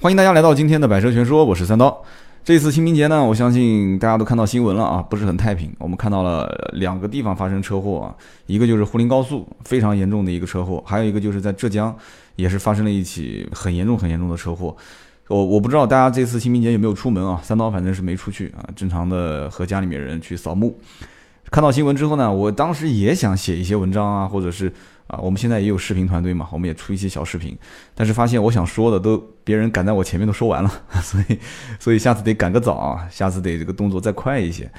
欢迎大家来到今天的百车全说，我是三刀。这次清明节呢，我相信大家都看到新闻了啊，不是很太平。我们看到了两个地方发生车祸啊，一个就是沪宁高速非常严重的一个车祸，还有一个就是在浙江也是发生了一起很严重很严重的车祸。我我不知道大家这次清明节有没有出门啊？三刀反正是没出去啊，正常的和家里面人去扫墓。看到新闻之后呢，我当时也想写一些文章啊，或者是。啊，我们现在也有视频团队嘛，我们也出一些小视频，但是发现我想说的都别人赶在我前面都说完了，所以所以下次得赶个早啊，下次得这个动作再快一些。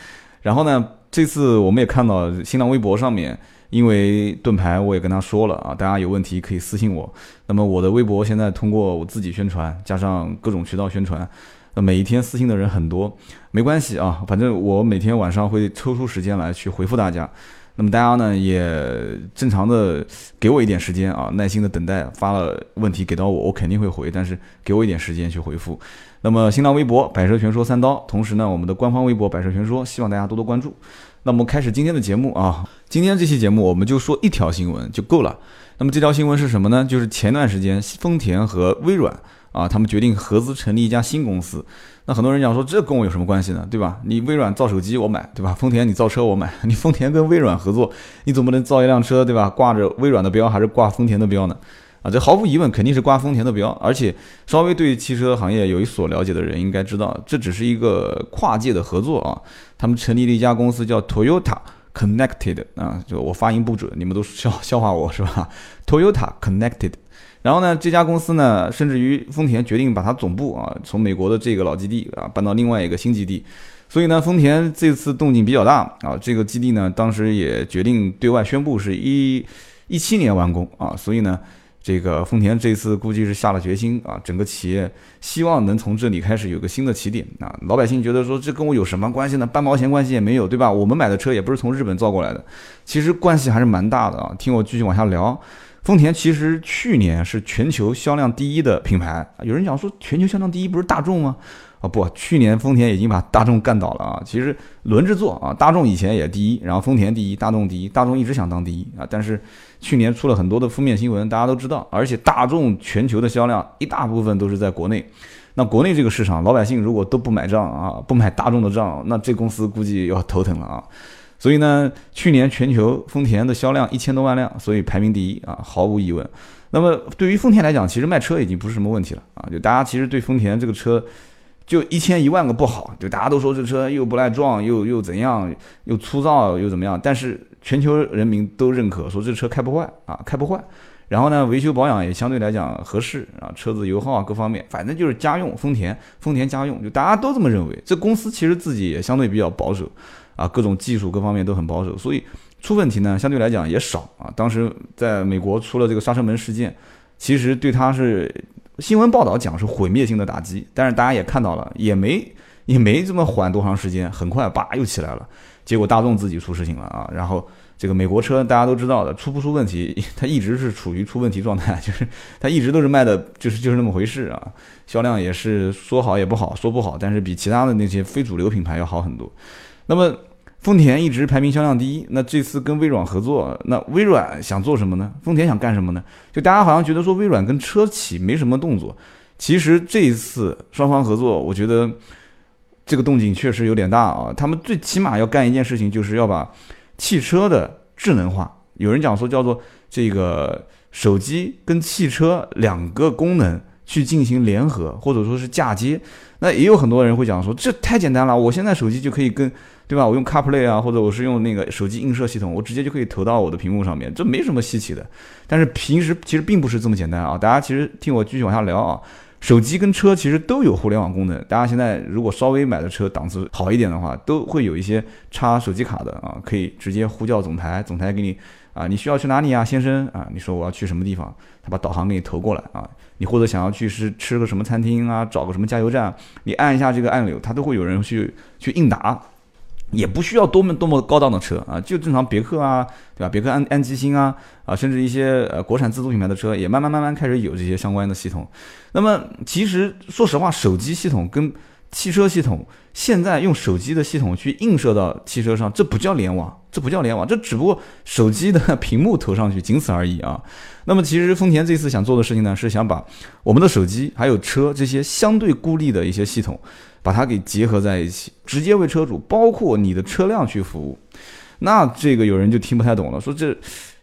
然后呢，这次我们也看到新浪微博上面，因为盾牌我也跟他说了啊，大家有问题可以私信我。那么我的微博现在通过我自己宣传，加上各种渠道宣传，那每一天私信的人很多，没关系啊，反正我每天晚上会抽出时间来去回复大家。那么大家呢也正常的给我一点时间啊，耐心的等待，发了问题给到我，我肯定会回，但是给我一点时间去回复。那么新浪微博百车全说三刀，同时呢我们的官方微博百车全说，希望大家多多关注。那么开始今天的节目啊，今天这期节目我们就说一条新闻就够了。那么这条新闻是什么呢？就是前段时间丰田和微软啊，他们决定合资成立一家新公司。那很多人讲说，这跟我有什么关系呢？对吧？你微软造手机我买，对吧？丰田你造车我买，你丰田跟微软合作，你总不能造一辆车，对吧？挂着微软的标还是挂丰田的标呢？啊，这毫无疑问肯定是挂丰田的标。而且稍微对汽车行业有一所了解的人应该知道，这只是一个跨界的合作啊。他们成立了一家公司叫 Toyota Connected 啊，就我发音不准，你们都笑笑话我是吧？Toyota Connected。然后呢，这家公司呢，甚至于丰田决定把它总部啊，从美国的这个老基地啊搬到另外一个新基地。所以呢，丰田这次动静比较大啊，这个基地呢，当时也决定对外宣布是一一七年完工啊。所以呢，这个丰田这次估计是下了决心啊，整个企业希望能从这里开始有个新的起点啊。老百姓觉得说这跟我有什么关系呢？半毛钱关系也没有，对吧？我们买的车也不是从日本造过来的，其实关系还是蛮大的啊。听我继续往下聊。丰田其实去年是全球销量第一的品牌啊，有人讲说全球销量第一不是大众吗？啊不，去年丰田已经把大众干倒了啊！其实轮着做啊，大众以前也第一，然后丰田第一，大众第一，大众一直想当第一啊，但是去年出了很多的负面新闻，大家都知道，而且大众全球的销量一大部分都是在国内，那国内这个市场老百姓如果都不买账啊，不买大众的账，那这公司估计要头疼了啊！所以呢，去年全球丰田的销量一千多万辆，所以排名第一啊，毫无疑问。那么对于丰田来讲，其实卖车已经不是什么问题了啊，就大家其实对丰田这个车，就一千一万个不好，就大家都说这车又不耐撞，又又怎样，又粗糙，又怎么样。但是全球人民都认可，说这车开不坏啊，开不坏。然后呢，维修保养也相对来讲合适啊，车子油耗啊各方面，反正就是家用丰田，丰田家用，就大家都这么认为。这公司其实自己也相对比较保守。啊，各种技术各方面都很保守，所以出问题呢相对来讲也少啊。当时在美国出了这个刹车门事件，其实对它是新闻报道讲是毁灭性的打击，但是大家也看到了，也没也没这么缓多长时间，很快叭又起来了。结果大众自己出事情了啊，然后这个美国车大家都知道的，出不出问题，它一直是处于出问题状态，就是它一直都是卖的，就是就是那么回事啊。销量也是说好也不好，说不好，但是比其他的那些非主流品牌要好很多。那么丰田一直排名销量第一，那这次跟微软合作，那微软想做什么呢？丰田想干什么呢？就大家好像觉得说微软跟车企没什么动作，其实这一次双方合作，我觉得这个动静确实有点大啊。他们最起码要干一件事情，就是要把汽车的智能化。有人讲说叫做这个手机跟汽车两个功能去进行联合，或者说是嫁接。那也有很多人会讲说，这太简单了，我现在手机就可以跟。对吧？我用 CarPlay 啊，或者我是用那个手机映射系统，我直接就可以投到我的屏幕上面，这没什么稀奇的。但是平时其实并不是这么简单啊！大家其实听我继续往下聊啊，手机跟车其实都有互联网功能。大家现在如果稍微买的车档次好一点的话，都会有一些插手机卡的啊，可以直接呼叫总台，总台给你啊，你需要去哪里啊，先生啊？你说我要去什么地方，他把导航给你投过来啊。你或者想要去吃吃个什么餐厅啊，找个什么加油站，你按一下这个按钮，它都会有人去去应答。也不需要多么多么高档的车啊，就正常别克啊，对吧？别克安安吉星啊，啊，甚至一些呃国产自主品牌的车，也慢慢慢慢开始有这些相关的系统。那么其实说实话，手机系统跟汽车系统现在用手机的系统去映射到汽车上，这不叫联网，这不叫联网，这只不过手机的屏幕投上去，仅此而已啊。那么其实丰田这次想做的事情呢，是想把我们的手机还有车这些相对孤立的一些系统，把它给结合在一起，直接为车主，包括你的车辆去服务。那这个有人就听不太懂了，说这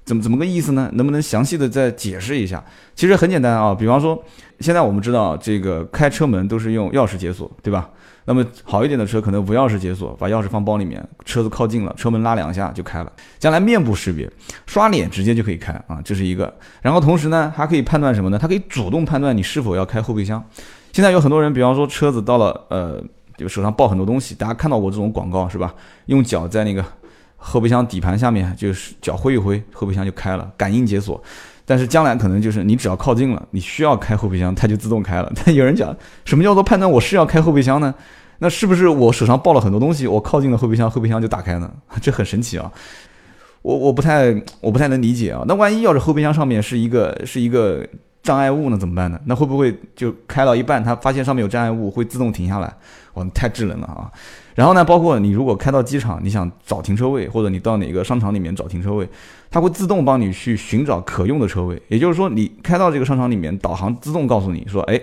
怎么怎么个意思呢？能不能详细的再解释一下？其实很简单啊，比方说现在我们知道这个开车门都是用钥匙解锁，对吧？那么好一点的车可能无钥匙解锁，把钥匙放包里面，车子靠近了，车门拉两下就开了。将来面部识别，刷脸直接就可以开啊，这是一个。然后同时呢，还可以判断什么呢？它可以主动判断你是否要开后备箱。现在有很多人，比方说车子到了，呃，就手上抱很多东西，大家看到过这种广告是吧？用脚在那个后备箱底盘下面，就是脚挥一挥，后备箱就开了，感应解锁。但是将来可能就是你只要靠近了，你需要开后备箱，它就自动开了。但有人讲，什么叫做判断我是要开后备箱呢？那是不是我手上抱了很多东西，我靠近了后备箱，后备箱就打开呢？这很神奇啊！我我不太我不太能理解啊。那万一要是后备箱上面是一个是一个障碍物呢？怎么办呢？那会不会就开到一半，它发现上面有障碍物，会自动停下来？哇，太智能了啊！然后呢，包括你如果开到机场，你想找停车位，或者你到哪个商场里面找停车位，它会自动帮你去寻找可用的车位。也就是说，你开到这个商场里面，导航自动告诉你说，哎，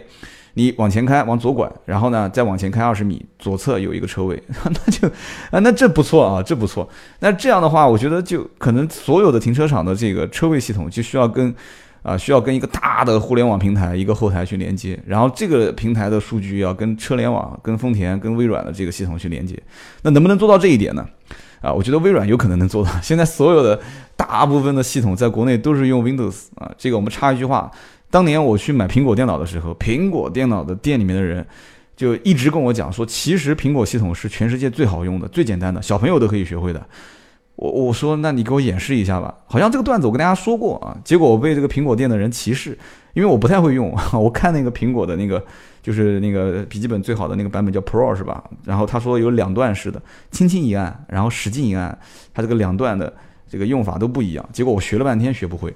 你往前开，往左拐，然后呢，再往前开二十米，左侧有一个车位，那就啊，那这不错啊，这不错。那这样的话，我觉得就可能所有的停车场的这个车位系统就需要跟。啊，需要跟一个大的互联网平台一个后台去连接，然后这个平台的数据要跟车联网、跟丰田、跟微软的这个系统去连接。那能不能做到这一点呢？啊，我觉得微软有可能能做到。现在所有的大部分的系统在国内都是用 Windows 啊。这个我们插一句话，当年我去买苹果电脑的时候，苹果电脑的店里面的人就一直跟我讲说，其实苹果系统是全世界最好用的、最简单的，小朋友都可以学会的。我我说，那你给我演示一下吧。好像这个段子我跟大家说过啊，结果我被这个苹果店的人歧视，因为我不太会用。我看那个苹果的那个，就是那个笔记本最好的那个版本叫 Pro 是吧？然后他说有两段式的，轻轻一按，然后使劲一按，它这个两段的这个用法都不一样。结果我学了半天学不会，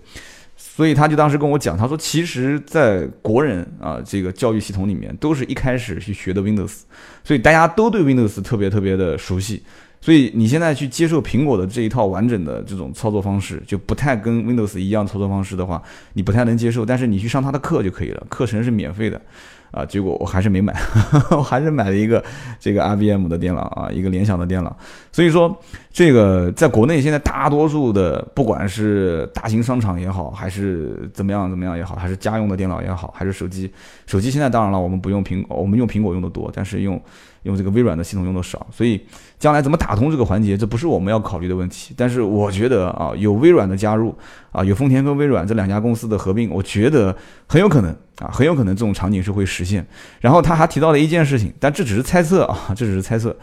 所以他就当时跟我讲，他说其实，在国人啊这个教育系统里面，都是一开始去学的 Windows，所以大家都对 Windows 特别特别的熟悉。所以你现在去接受苹果的这一套完整的这种操作方式，就不太跟 Windows 一样操作方式的话，你不太能接受。但是你去上他的课就可以了，课程是免费的。啊，结果我还是没买，我还是买了一个这个 IBM 的电脑啊，一个联想的电脑。所以说，这个在国内现在大多数的，不管是大型商场也好，还是怎么样怎么样也好，还是家用的电脑也好，还是手机，手机现在当然了，我们不用苹，我们用苹果用的多，但是用用这个微软的系统用的少。所以将来怎么打通这个环节，这不是我们要考虑的问题。但是我觉得啊，有微软的加入啊，有丰田跟微软这两家公司的合并，我觉得很有可能。啊，很有可能这种场景是会实现。然后他还提到了一件事情，但这只是猜测啊，这只是猜测。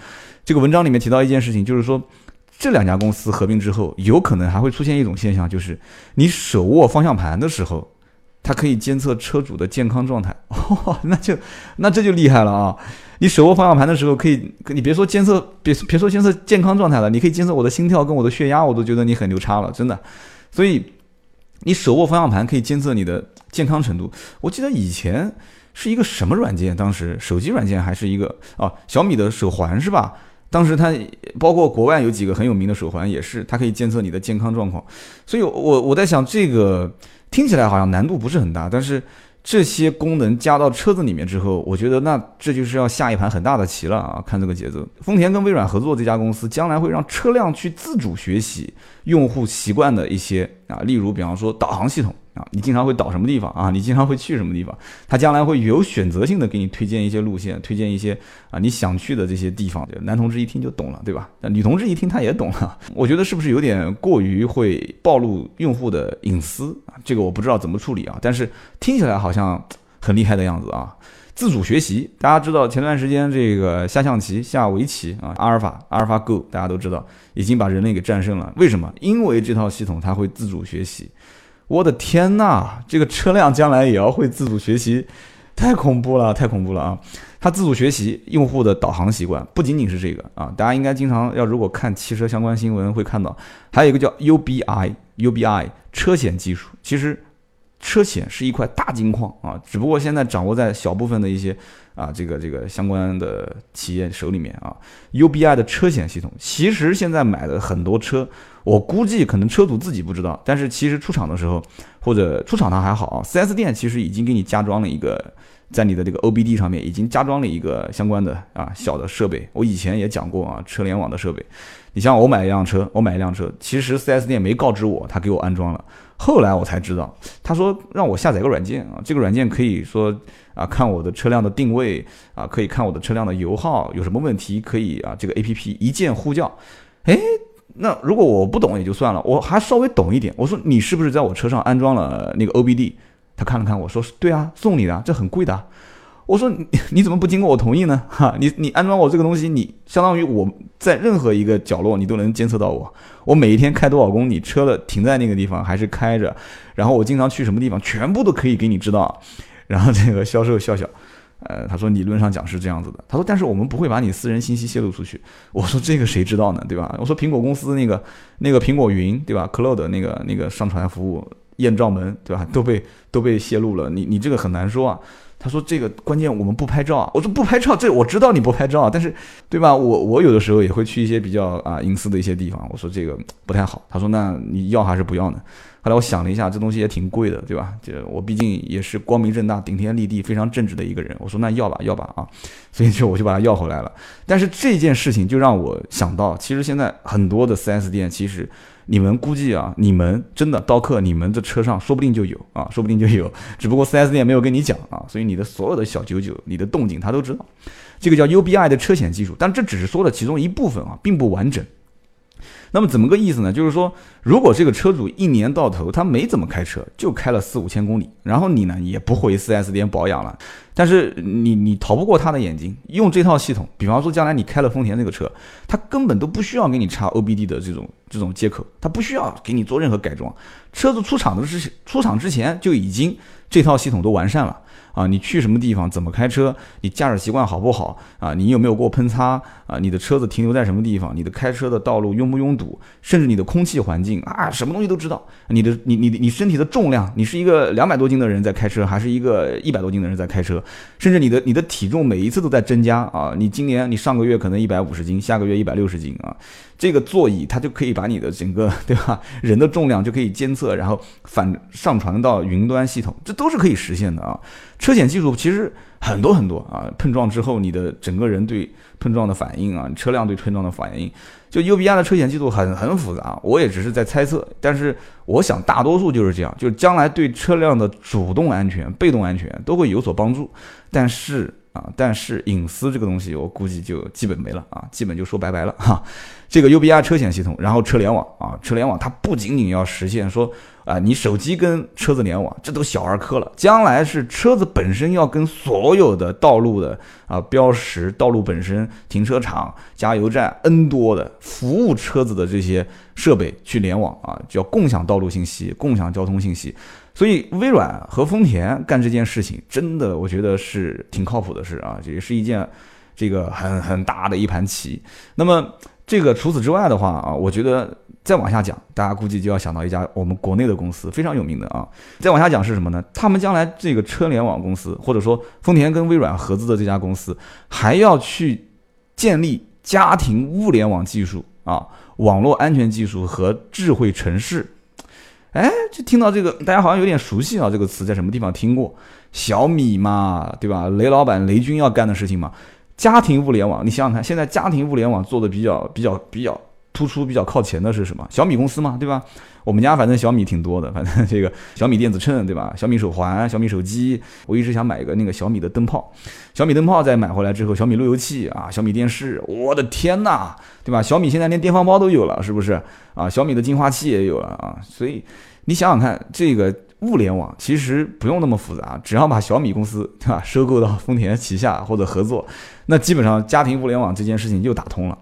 这个文章里面提到一件事情，就是说这两家公司合并之后，有可能还会出现一种现象，就是你手握方向盘的时候，它可以监测车主的健康状态。那就那这就厉害了啊！你手握方向盘的时候，可以你别说监测，别别说监测健康状态了，你可以监测我的心跳跟我的血压，我都觉得你很牛叉了，真的。所以你手握方向盘可以监测你的。健康程度，我记得以前是一个什么软件？当时手机软件还是一个啊，小米的手环是吧？当时它包括国外有几个很有名的手环，也是它可以监测你的健康状况。所以，我我在想，这个听起来好像难度不是很大，但是这些功能加到车子里面之后，我觉得那这就是要下一盘很大的棋了啊！看这个节奏，丰田跟微软合作这家公司，将来会让车辆去自主学习用户习惯的一些啊，例如比方说导航系统。啊，你经常会到什么地方啊？你经常会去什么地方？他将来会有选择性的给你推荐一些路线，推荐一些啊你想去的这些地方。男同志一听就懂了，对吧？那女同志一听他也懂了。我觉得是不是有点过于会暴露用户的隐私啊？这个我不知道怎么处理啊。但是听起来好像很厉害的样子啊！自主学习，大家知道前段时间这个下象棋、下围棋啊，阿尔法、阿尔法 Go，大家都知道已经把人类给战胜了。为什么？因为这套系统它会自主学习。我的天呐，这个车辆将来也要会自主学习，太恐怖了，太恐怖了啊！它自主学习用户的导航习惯，不仅仅是这个啊，大家应该经常要如果看汽车相关新闻会看到，还有一个叫 UBI UBI 车险技术，其实。车险是一块大金矿啊，只不过现在掌握在小部分的一些啊这个这个相关的企业手里面啊。UBI 的车险系统，其实现在买的很多车，我估计可能车主自己不知道，但是其实出厂的时候或者出厂它还好啊，4S 店其实已经给你加装了一个。在你的这个 OBD 上面已经加装了一个相关的啊小的设备，我以前也讲过啊车联网的设备。你像我买一辆车，我买一辆车，其实 4S 店没告知我，他给我安装了，后来我才知道，他说让我下载个软件啊，这个软件可以说啊看我的车辆的定位啊，可以看我的车辆的油耗有什么问题，可以啊这个 APP 一键呼叫。哎，那如果我不懂也就算了，我还稍微懂一点，我说你是不是在我车上安装了那个 OBD？他看了看我说：“对啊，送你的，这很贵的。”我说：“你你怎么不经过我同意呢？哈，你你安装我这个东西，你相当于我在任何一个角落你都能监测到我。我每一天开多少公里，车的停在那个地方还是开着，然后我经常去什么地方，全部都可以给你知道。”然后这个销售笑笑，呃，他说：“理论上讲是这样子的。”他说：“但是我们不会把你私人信息泄露出去。”我说：“这个谁知道呢？对吧？”我说：“苹果公司那个那个苹果云，对吧？Cloud 那个那个上传服务。”艳照门对吧？都被都被泄露了，你你这个很难说啊。他说这个关键我们不拍照啊。我说不拍照，这我知道你不拍照，但是对吧？我我有的时候也会去一些比较啊隐私的一些地方。我说这个不太好。他说那你要还是不要呢？后来我想了一下，这东西也挺贵的，对吧？这我毕竟也是光明正大、顶天立地、非常正直的一个人。我说那要吧，要吧啊。所以就我就把它要回来了。但是这件事情就让我想到，其实现在很多的 4S 店其实。你们估计啊，你们真的刀客，你们的车上说不定就有啊，说不定就有，只不过 4S 店没有跟你讲啊，所以你的所有的小九九，你的动静他都知道。这个叫 UBI 的车险技术，但这只是说了其中一部分啊，并不完整。那么怎么个意思呢？就是说，如果这个车主一年到头他没怎么开车，就开了四五千公里，然后你呢也不回 4S 店保养了，但是你你逃不过他的眼睛，用这套系统，比方说将来你开了丰田这个车，他根本都不需要给你插 OBD 的这种这种接口，他不需要给你做任何改装，车子出厂的之出厂之前就已经这套系统都完善了。啊，你去什么地方？怎么开车？你驾驶习惯好不好？啊，你有没有过喷擦？啊，你的车子停留在什么地方？你的开车的道路拥不拥堵？甚至你的空气环境啊，什么东西都知道。你的你你你身体的重量，你是一个两百多斤的人在开车，还是一个一百多斤的人在开车？甚至你的你的体重每一次都在增加啊！你今年你上个月可能一百五十斤，下个月一百六十斤啊！这个座椅它就可以把你的整个对吧人的重量就可以监测，然后反上传到云端系统，这都是可以实现的啊！车险技术其实很多很多啊，碰撞之后你的整个人对碰撞的反应啊，车辆对碰撞的反应，就 UBI 的车险技术很很复杂，我也只是在猜测，但是我想大多数就是这样，就是将来对车辆的主动安全、被动安全都会有所帮助，但是。啊，但是隐私这个东西，我估计就基本没了啊，基本就说拜拜了哈。这个 UBI 车险系统，然后车联网啊，车联网它不仅仅要实现说啊，你手机跟车子联网，这都小儿科了。将来是车子本身要跟所有的道路的啊标识、道路本身、停车场、加油站 N 多的服务车子的这些设备去联网啊，叫共享道路信息、共享交通信息。所以，微软和丰田干这件事情，真的我觉得是挺靠谱的事啊，也是一件这个很很大的一盘棋。那么，这个除此之外的话啊，我觉得再往下讲，大家估计就要想到一家我们国内的公司非常有名的啊。再往下讲是什么呢？他们将来这个车联网公司，或者说丰田跟微软合资的这家公司，还要去建立家庭物联网技术啊，网络安全技术和智慧城市。哎，就听到这个，大家好像有点熟悉啊，这个词在什么地方听过？小米嘛，对吧？雷老板雷军要干的事情嘛，家庭物联网。你想想看，现在家庭物联网做的比较比较比较突出、比较靠前的是什么？小米公司嘛，对吧？我们家反正小米挺多的，反正这个小米电子秤，对吧？小米手环、小米手机，我一直想买一个那个小米的灯泡。小米灯泡再买回来之后，小米路由器啊，小米电视，我的天呐，对吧？小米现在连电饭煲都有了，是不是啊？小米的净化器也有了啊，所以你想想看，这个物联网其实不用那么复杂，只要把小米公司对吧收购到丰田旗下或者合作，那基本上家庭物联网这件事情就打通了。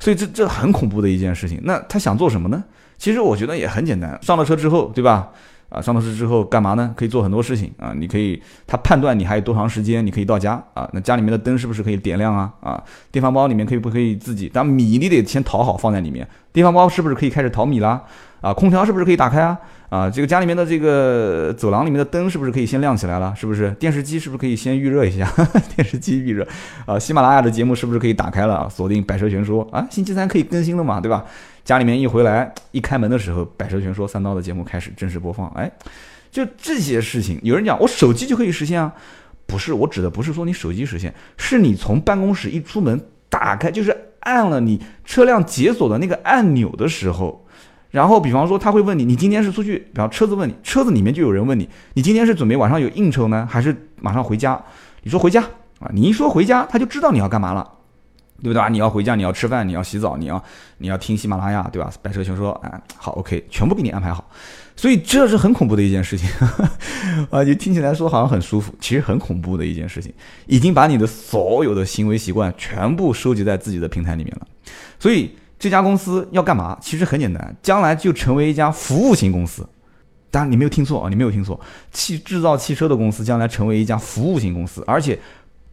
所以这这很恐怖的一件事情。那他想做什么呢？其实我觉得也很简单，上了车之后，对吧？啊，上了车之后干嘛呢？可以做很多事情啊。你可以，他判断你还有多长时间，你可以到家啊。那家里面的灯是不是可以点亮啊？啊，电饭煲里面可以不可以自己？但米你得先淘好放在里面，电饭煲是不是可以开始淘米啦？啊，空调是不是可以打开啊？啊，这个家里面的这个走廊里面的灯是不是可以先亮起来了？是不是？电视机是不是可以先预热一下？电视机预热啊，喜马拉雅的节目是不是可以打开了？锁定百车全说啊，星期三可以更新了嘛，对吧？家里面一回来一开门的时候，百车全说三刀的节目开始正式播放。哎，就这些事情，有人讲我手机就可以实现啊？不是，我指的不是说你手机实现，是你从办公室一出门打开，就是按了你车辆解锁的那个按钮的时候。然后，比方说他会问你，你今天是出去，比方车子问你，车子里面就有人问你，你今天是准备晚上有应酬呢，还是马上回家？你说回家啊，你一说回家，他就知道你要干嘛了，对不对啊？你要回家，你要吃饭，你要洗澡，你要你要听喜马拉雅，对吧？百车全说，哎，好，OK，全部给你安排好。所以这是很恐怖的一件事情 啊！你听起来说好像很舒服，其实很恐怖的一件事情，已经把你的所有的行为习惯全部收集在自己的平台里面了，所以。这家公司要干嘛？其实很简单，将来就成为一家服务型公司。当然，你没有听错啊，你没有听错，汽制造汽车的公司将来成为一家服务型公司，而且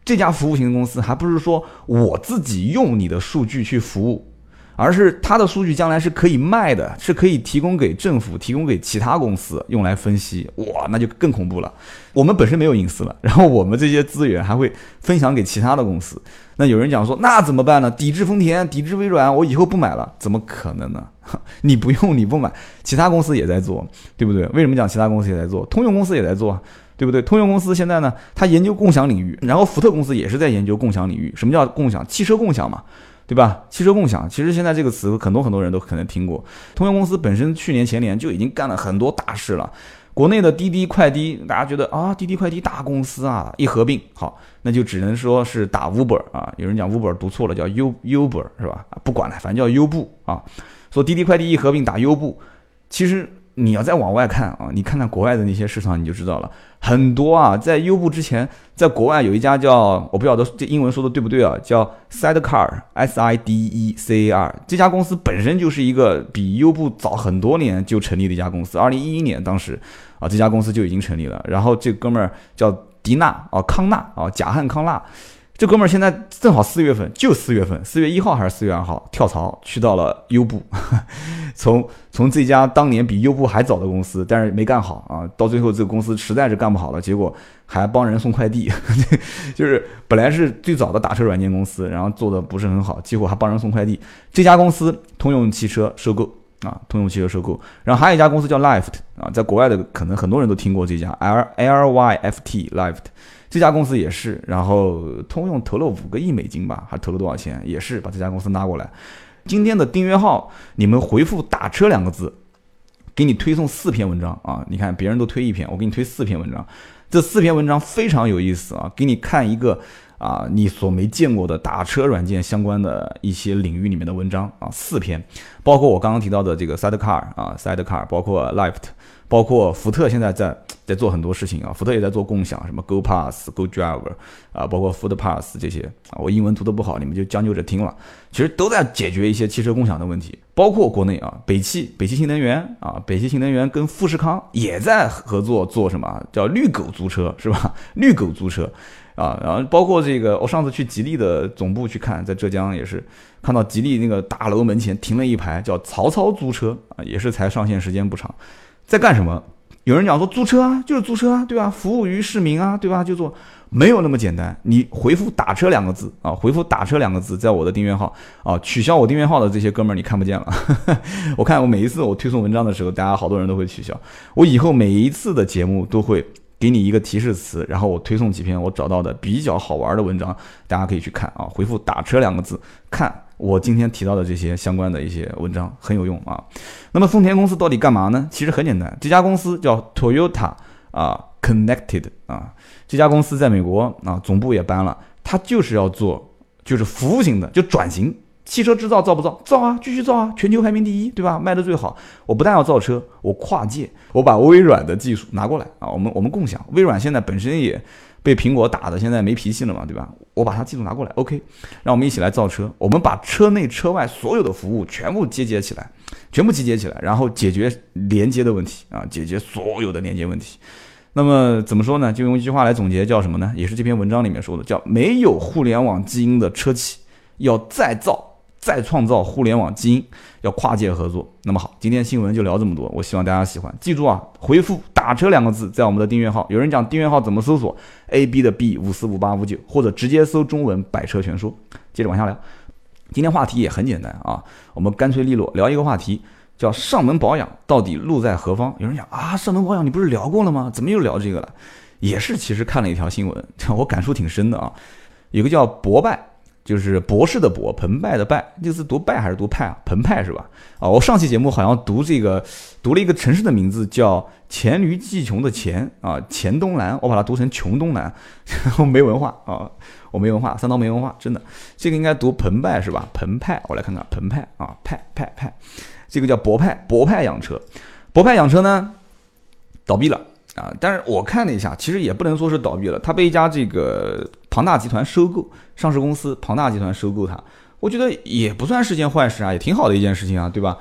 这家服务型公司还不是说我自己用你的数据去服务。而是它的数据将来是可以卖的，是可以提供给政府、提供给其他公司用来分析。哇，那就更恐怖了。我们本身没有隐私了，然后我们这些资源还会分享给其他的公司。那有人讲说，那怎么办呢？抵制丰田，抵制微软，我以后不买了？怎么可能呢？你不用，你不买，其他公司也在做，对不对？为什么讲其他公司也在做？通用公司也在做，对不对？通用公司现在呢，它研究共享领域，然后福特公司也是在研究共享领域。什么叫共享？汽车共享嘛。对吧？汽车共享，其实现在这个词很多很多人都可能听过。通用公司本身去年前年就已经干了很多大事了。国内的滴滴快滴，大家觉得啊，滴滴快滴大公司啊，一合并，好，那就只能说是打 Uber 啊。有人讲 Uber 读错了，叫 U Uber 是吧？不管了，反正叫优步啊。说滴滴快滴一合并打优步，其实。你要再往外看啊，你看看国外的那些市场，你就知道了。很多啊，在优步之前，在国外有一家叫我不晓得这英文说的对不对啊，叫 Sidecar，S I D E C A R。这家公司本身就是一个比优步早很多年就成立的一家公司。二零一一年当时啊，这家公司就已经成立了。然后这哥们儿叫迪纳啊，康纳啊，贾汉康纳。这哥们儿现在正好四月份，就四月份，四月一号还是四月二号跳槽去到了优步，从从这家当年比优步还早的公司，但是没干好啊，到最后这个公司实在是干不好了，结果还帮人送快递，就是本来是最早的打车软件公司，然后做的不是很好，结果还帮人送快递。这家公司通用汽车收购啊，通用汽车收购，然后还有一家公司叫 Lift 啊，在国外的可能很多人都听过这家 L L Y F T Lift。这家公司也是，然后通用投了五个亿美金吧，还投了多少钱？也是把这家公司拉过来。今天的订阅号，你们回复“打车”两个字，给你推送四篇文章啊！你看别人都推一篇，我给你推四篇文章。这四篇文章非常有意思啊，给你看一个啊你所没见过的打车软件相关的一些领域里面的文章啊，四篇，包括我刚刚提到的这个 Sidecar 啊，Sidecar，包括 Lift。包括福特现在在 在做很多事情啊，福特也在做共享，什么 Go Pass、Go Driver 啊，包括 Food Pass 这些啊，我英文读的不好，你们就将就着听了。其实都在解决一些汽车共享的问题，包括国内啊，北汽、北汽新能源啊，北汽新能源跟富士康也在合作做什么叫绿狗租车是吧？绿狗租车啊，然后包括这个，我上次去吉利的总部去看，在浙江也是看到吉利那个大楼门前停了一排叫曹操租车啊，也是才上线时间不长。在干什么？有人讲说租车啊，就是租车啊，对吧？服务于市民啊，对吧？就做没有那么简单。你回复“打车”两个字啊，回复“打车”两个字，在我的订阅号啊，取消我订阅号的这些哥们儿，你看不见了。我看我每一次我推送文章的时候，大家好多人都会取消。我以后每一次的节目都会给你一个提示词，然后我推送几篇我找到的比较好玩的文章，大家可以去看啊。回复“打车”两个字看。我今天提到的这些相关的一些文章很有用啊。那么丰田公司到底干嘛呢？其实很简单，这家公司叫 Toyota 啊，Connected 啊。这家公司在美国啊，总部也搬了，它就是要做就是服务型的，就转型。汽车制造造不造？造啊，继续造啊，全球排名第一，对吧？卖的最好。我不但要造车，我跨界，我把微软的技术拿过来啊，我们我们共享。微软现在本身也。被苹果打的现在没脾气了嘛，对吧？我把它技术拿过来，OK，让我们一起来造车。我们把车内车外所有的服务全部集结起来，全部集结起来，然后解决连接的问题啊，解决所有的连接问题。那么怎么说呢？就用一句话来总结，叫什么呢？也是这篇文章里面说的，叫没有互联网基因的车企要再造再创造互联网基因，要跨界合作。那么好，今天新闻就聊这么多，我希望大家喜欢。记住啊，回复“打车”两个字，在我们的订阅号。有人讲订阅号怎么搜索？A B 的 B 五四五八五九，或者直接搜中文“百车全说”。接着往下聊，今天话题也很简单啊，我们干脆利落聊一个话题，叫上门保养到底路在何方？有人讲啊，上门保养你不是聊过了吗？怎么又聊这个了？也是，其实看了一条新闻，我感触挺深的啊。有个叫博拜。就是博士的博，澎湃的湃，这个字读拜还是读派啊？澎湃是吧？啊，我上期节目好像读这个，读了一个城市的名字叫黔驴技穷的黔啊，黔东南，我把它读成穷东南，我没文化啊，我没文化，三刀没文化，真的，这个应该读澎湃是吧？澎湃，我来看看澎湃啊，派派派，这个叫博派，博派养车，博派养车呢倒闭了啊，但是我看了一下，其实也不能说是倒闭了，它被一家这个庞大集团收购。上市公司庞大集团收购它，我觉得也不算是件坏事啊，也挺好的一件事情啊，对吧？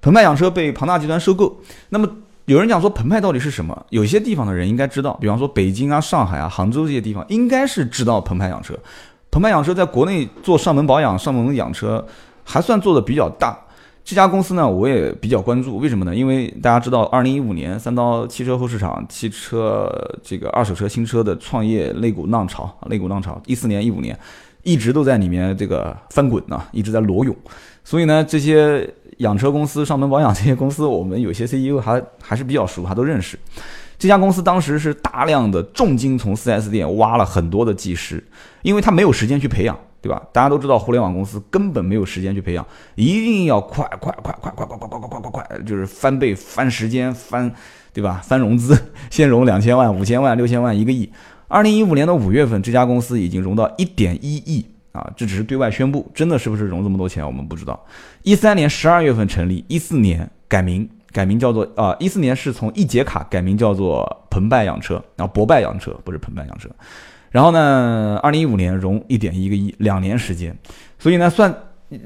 澎湃养车被庞大集团收购，那么有人讲说澎湃到底是什么？有些地方的人应该知道，比方说北京啊、上海啊、杭州这些地方，应该是知道澎湃养车。澎湃养车在国内做上门保养、上门养车，还算做的比较大。这家公司呢，我也比较关注，为什么呢？因为大家知道，二零一五年三刀汽车后市场、汽车这个二手车新车的创业肋骨浪潮，肋骨浪潮，一四年、一五年一直都在里面这个翻滚呢，一直在裸泳。所以呢，这些养车公司、上门保养这些公司，我们有些 CEO 还还是比较熟，还都认识。这家公司当时是大量的重金从 4S 店挖了很多的技师，因为他没有时间去培养。对吧？大家都知道，互联网公司根本没有时间去培养，一定要快快快快快快快快快快快快，就是翻倍、翻时间、翻，对吧？翻融资，先融两千万、五千万、六千万、一个亿。二零一五年的五月份，这家公司已经融到一点一亿啊！这只是对外宣布，真的是不是融这么多钱，我们不知道。一三年十二月份成立，一四年改名，改名叫做啊，一四年是从一节卡改名叫做澎湃养车，然后博拜养车，不是澎湃养车。然后呢，二零一五年融一点一个亿，两年时间，所以呢，算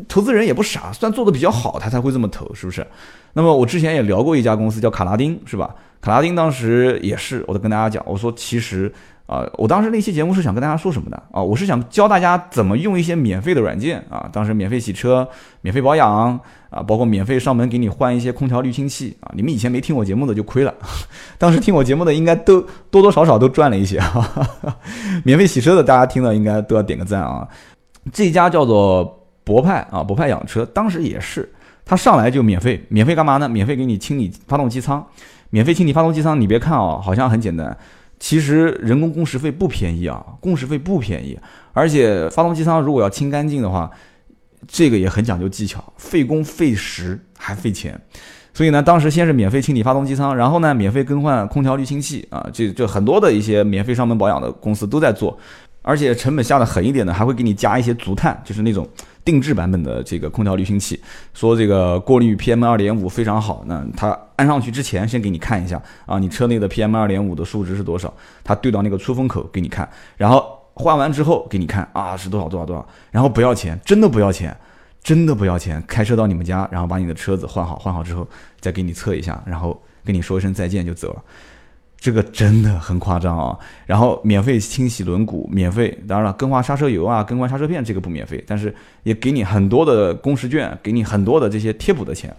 投资人也不傻，算做的比较好，他才会这么投，是不是？那么我之前也聊过一家公司叫卡拉丁，是吧？卡拉丁当时也是，我都跟大家讲，我说其实。啊，我当时那期节目是想跟大家说什么的啊？我是想教大家怎么用一些免费的软件啊。当时免费洗车、免费保养啊，包括免费上门给你换一些空调滤清器啊。你们以前没听我节目的就亏了，当时听我节目的应该都多多少少都赚了一些啊。免费洗车的大家听了应该都要点个赞啊。这家叫做博派啊，博派养车，当时也是，他上来就免费，免费干嘛呢？免费给你清理发动机舱，免费清理发动机舱。你别看啊，好像很简单。其实人工工时费不便宜啊，工时费不便宜，而且发动机舱如果要清干净的话，这个也很讲究技巧，费工费时还费钱。所以呢，当时先是免费清理发动机舱，然后呢，免费更换空调滤清器啊，这这很多的一些免费上门保养的公司都在做，而且成本下的狠一点的，还会给你加一些足碳，就是那种。定制版本的这个空调滤清器，说这个过滤 PM 二点五非常好。那它安上去之前，先给你看一下啊，你车内的 PM 二点五的数值是多少？它对到那个出风口给你看，然后换完之后给你看啊，是多少多少多少，然后不要钱，真的不要钱，真的不要钱，开车到你们家，然后把你的车子换好，换好之后再给你测一下，然后跟你说一声再见就走了。这个真的很夸张啊！然后免费清洗轮毂，免费，当然了，更换刹车油啊，更换刹车片这个不免费，但是也给你很多的工时券，给你很多的这些贴补的钱。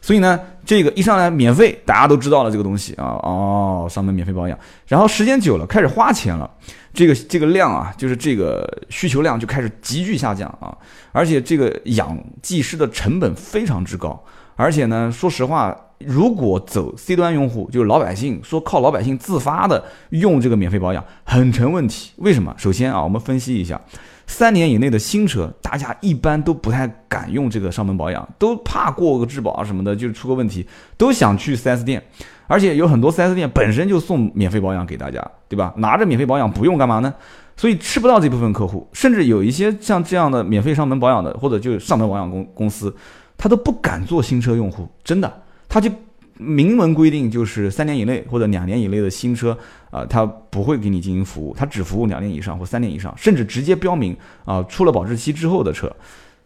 所以呢，这个一上来免费，大家都知道了这个东西啊，哦，上门免费保养。然后时间久了，开始花钱了，这个这个量啊，就是这个需求量就开始急剧下降啊，而且这个养技师的成本非常之高，而且呢，说实话。如果走 C 端用户，就是老百姓说靠老百姓自发的用这个免费保养，很成问题。为什么？首先啊，我们分析一下，三年以内的新车，大家一般都不太敢用这个上门保养，都怕过个质保啊什么的，就出个问题，都想去 4S 店。而且有很多 4S 店本身就送免费保养给大家，对吧？拿着免费保养不用干嘛呢？所以吃不到这部分客户，甚至有一些像这样的免费上门保养的，或者就是上门保养公公司，他都不敢做新车用户，真的。他就明文规定，就是三年以内或者两年以内的新车啊，他不会给你进行服务，他只服务两年以上或三年以上，甚至直接标明啊，出了保质期之后的车。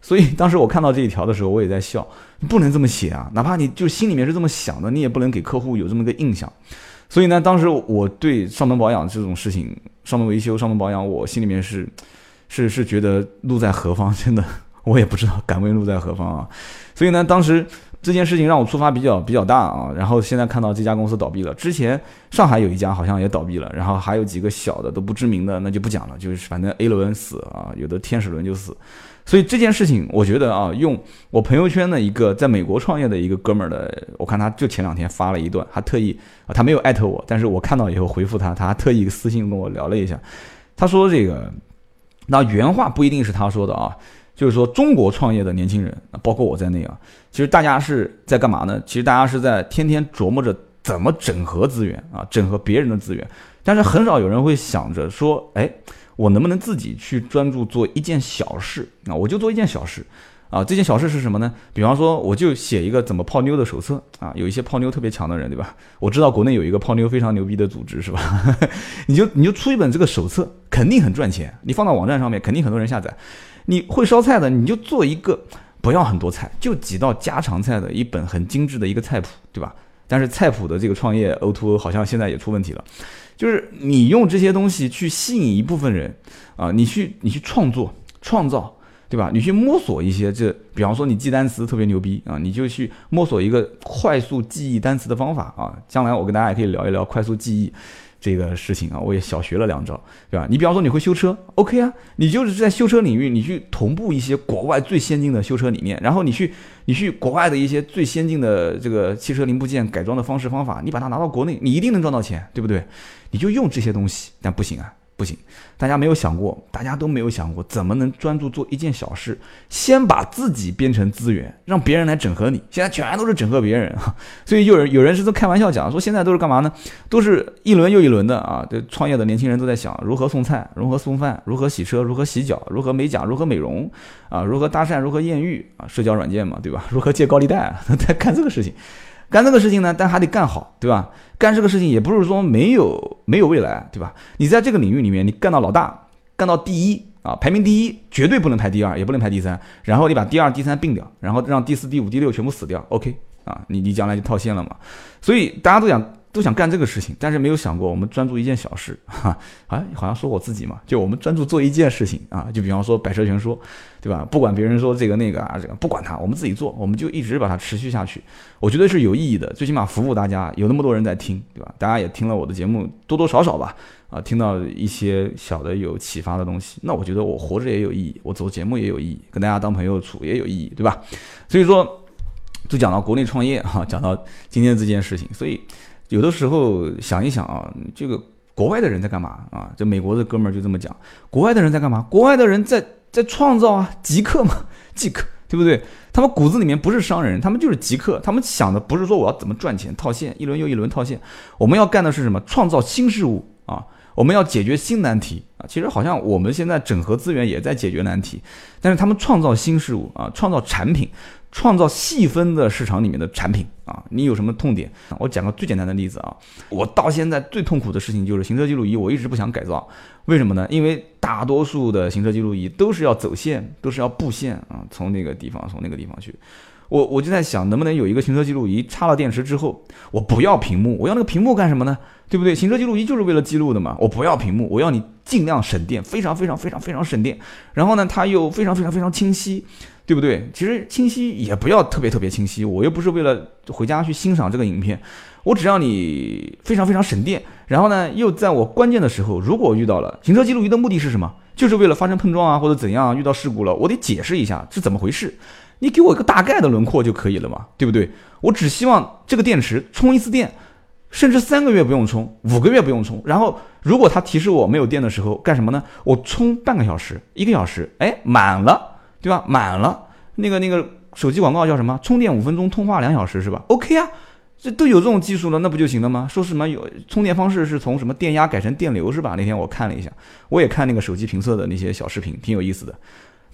所以当时我看到这一条的时候，我也在笑，不能这么写啊，哪怕你就心里面是这么想的，你也不能给客户有这么个印象。所以呢，当时我对上门保养这种事情，上门维修、上门保养，我心里面是是是觉得路在何方，真的。我也不知道敢问路在何方啊。所以呢，当时这件事情让我触发比较比较大啊。然后现在看到这家公司倒闭了，之前上海有一家好像也倒闭了，然后还有几个小的都不知名的，那就不讲了，就是反正 A 轮死啊，有的天使轮就死。所以这件事情，我觉得啊，用我朋友圈的一个在美国创业的一个哥们儿的，我看他就前两天发了一段，他特意啊，他没有艾特我，但是我看到以后回复他，他还特意私信跟我聊了一下，他说这个，那原话不一定是他说的啊，就是说中国创业的年轻人啊，包括我在内啊，其实大家是在干嘛呢？其实大家是在天天琢磨着怎么整合资源啊，整合别人的资源，但是很少有人会想着说，哎。我能不能自己去专注做一件小事啊？我就做一件小事，啊，这件小事是什么呢？比方说，我就写一个怎么泡妞的手册啊。有一些泡妞特别强的人，对吧？我知道国内有一个泡妞非常牛逼的组织，是吧？你就你就出一本这个手册，肯定很赚钱。你放到网站上面，肯定很多人下载。你会烧菜的，你就做一个不要很多菜，就几道家常菜的一本很精致的一个菜谱，对吧？但是菜谱的这个创业 O to O 好像现在也出问题了。就是你用这些东西去吸引一部分人，啊，你去你去创作创造，对吧？你去摸索一些这，比方说你记单词特别牛逼啊，你就去摸索一个快速记忆单词的方法啊。将来我跟大家也可以聊一聊快速记忆。这个事情啊，我也小学了两招，对吧？你比方说你会修车，OK 啊，你就是在修车领域，你去同步一些国外最先进的修车理念，然后你去你去国外的一些最先进的这个汽车零部件改装的方式方法，你把它拿到国内，你一定能赚到钱，对不对？你就用这些东西，但不行啊。不行，大家没有想过，大家都没有想过怎么能专注做一件小事，先把自己变成资源，让别人来整合你。现在全都是整合别人啊，所以有人有人是在开玩笑讲说，现在都是干嘛呢？都是一轮又一轮的啊，这创业的年轻人都在想如何送菜，如何送饭，如何洗车，如何洗脚，如何美甲，如何美容啊，如何搭讪，如何艳遇啊，社交软件嘛，对吧？如何借高利贷，在干这个事情。干这个事情呢，但还得干好，对吧？干这个事情也不是说没有没有未来，对吧？你在这个领域里面，你干到老大，干到第一啊，排名第一，绝对不能排第二，也不能排第三。然后你把第二、第三并掉，然后让第四、第五、第六全部死掉，OK 啊，你你将来就套现了嘛。所以大家都讲。都想干这个事情，但是没有想过我们专注一件小事，哈，啊，好像说我自己嘛，就我们专注做一件事情啊，就比方说百车全说，对吧？不管别人说这个那个啊，这个不管他，我们自己做，我们就一直把它持续下去。我觉得是有意义的，最起码服务大家，有那么多人在听，对吧？大家也听了我的节目，多多少少吧，啊，听到一些小的有启发的东西，那我觉得我活着也有意义，我做节目也有意义，跟大家当朋友处也有意义，对吧？所以说，就讲到国内创业哈，讲到今天这件事情，所以。有的时候想一想啊，这个国外的人在干嘛啊？这美国的哥们儿就这么讲，国外的人在干嘛？国外的人在在创造啊，极客嘛，极客，对不对？他们骨子里面不是商人，他们就是极客，他们想的不是说我要怎么赚钱套现，一轮又一轮套现，我们要干的是什么？创造新事物啊，我们要解决新难题啊。其实好像我们现在整合资源也在解决难题，但是他们创造新事物啊，创造产品。创造细分的市场里面的产品啊，你有什么痛点？我讲个最简单的例子啊，我到现在最痛苦的事情就是行车记录仪，我一直不想改造，为什么呢？因为大多数的行车记录仪都是要走线，都是要布线啊，从那个地方从那个地方去。我我就在想，能不能有一个行车记录仪插了电池之后，我不要屏幕，我要那个屏幕干什么呢？对不对？行车记录仪就是为了记录的嘛，我不要屏幕，我要你尽量省电，非常非常非常非常省电，然后呢，它又非常非常非常清晰。对不对？其实清晰也不要特别特别清晰，我又不是为了回家去欣赏这个影片，我只要你非常非常省电，然后呢，又在我关键的时候，如果遇到了行车记录仪的目的是什么？就是为了发生碰撞啊或者怎样遇到事故了，我得解释一下是怎么回事，你给我一个大概的轮廓就可以了嘛，对不对？我只希望这个电池充一次电，甚至三个月不用充，五个月不用充，然后如果它提示我没有电的时候干什么呢？我充半个小时、一个小时，哎，满了。对吧？满了，那个那个手机广告叫什么？充电五分钟，通话两小时是吧？OK 啊，这都有这种技术了，那不就行了吗？说什么有充电方式是从什么电压改成电流是吧？那天我看了一下，我也看那个手机评测的那些小视频，挺有意思的。